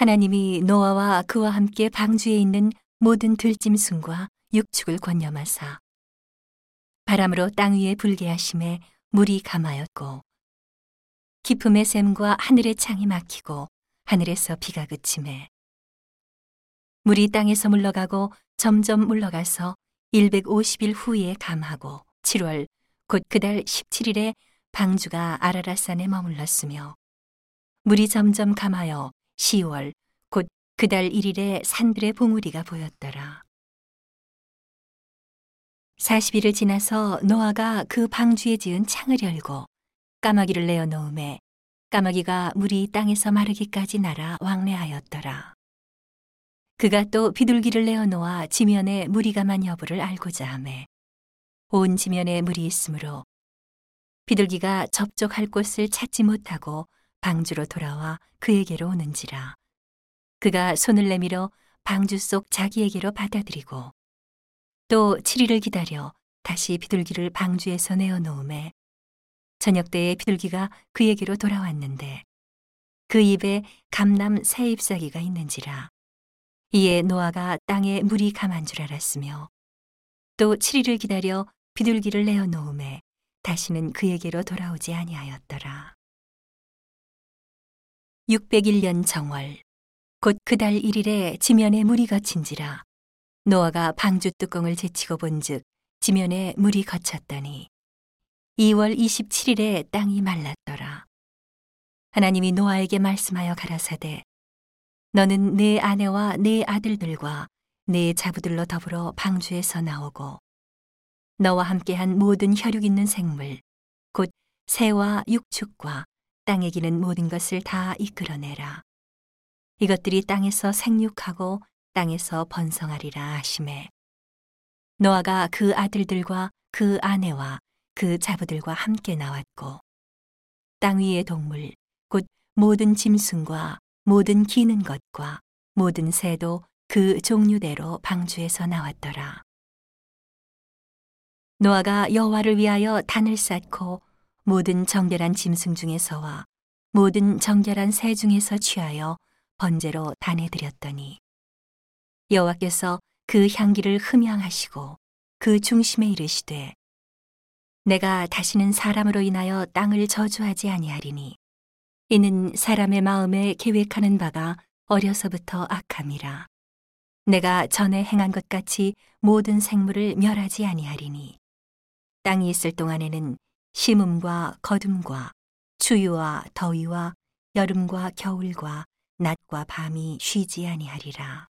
하나님이 노아와 그와 함께 방주에 있는 모든 들짐승과 육축을 권념하사 바람으로 땅 위에 불게 하심에 물이 감하였고 깊음의 샘과 하늘의 창이 막히고 하늘에서 비가 그침에 물이 땅에서 물러가고 점점 물러가서 150일 후에 감하고 7월 곧 그달 17일에 방주가 아라라산에 머물렀으며 물이 점점 감하여 10월 곧 그달 1일에 산들의 봉우리가 보였더라. 40일을 지나서 노아가 그 방주에 지은 창을 열고 까마귀를 내어 놓음에 까마귀가 물이 땅에서 마르기까지 날아 왕래하였더라. 그가 또 비둘기를 내어 놓아 지면에 물이 감한 여부를 알고자 하매 온 지면에 물이 있으므로 비둘기가 접촉할 곳을 찾지 못하고 방주로 돌아와 그에게로 오는지라 그가 손을 내밀어 방주 속 자기에게로 받아들이고 또 7일을 기다려 다시 비둘기를 방주에서 내어 놓음에 저녁 때에 비둘기가 그에게로 돌아왔는데 그 입에 감남 새 잎사귀가 있는지라 이에 노아가 땅에 물이 감한 줄 알았으며 또 7일을 기다려 비둘기를 내어 놓음에 다시는 그에게로 돌아오지 아니하였더라. 601년 정월 곧 그달 1일에 지면에 물이 거친지라 노아가 방주 뚜껑을 제치고 본즉 지면에 물이 거쳤더니 2월 27일에 땅이 말랐더라. 하나님이 노아에게 말씀하여 가라사대 너는 내 아내와 내 아들들과 내 자부들로 더불어 방주에서 나오고 너와 함께한 모든 혈육 있는 생물 곧 새와 육축과 땅에 기는 모든 것을 다 이끌어내라. 이것들이 땅에서 생육하고 땅에서 번성하리라 하심에 노아가 그 아들들과 그 아내와 그 자부들과 함께 나왔고 땅 위의 동물 곧 모든 짐승과 모든 기는 것과 모든 새도 그 종류대로 방주에서 나왔더라. 노아가 여호와를 위하여 단을 쌓고 모든 정결한 짐승 중에서와 모든 정결한 새 중에서 취하여 번제로 단에 드렸더니 여호와께서 그 향기를 흠향하시고 그 중심에 이르시되 내가 다시는 사람으로 인하여 땅을 저주하지 아니하리니 이는 사람의 마음에 계획하는 바가 어려서부터 악함이라. 내가 전에 행한 것 같이 모든 생물을 멸하지 아니하리니 땅이 있을 동안에는 심음과 거둠과 추유와 더위와 여름과 겨울과 낮과 밤이 쉬지 아니하리라.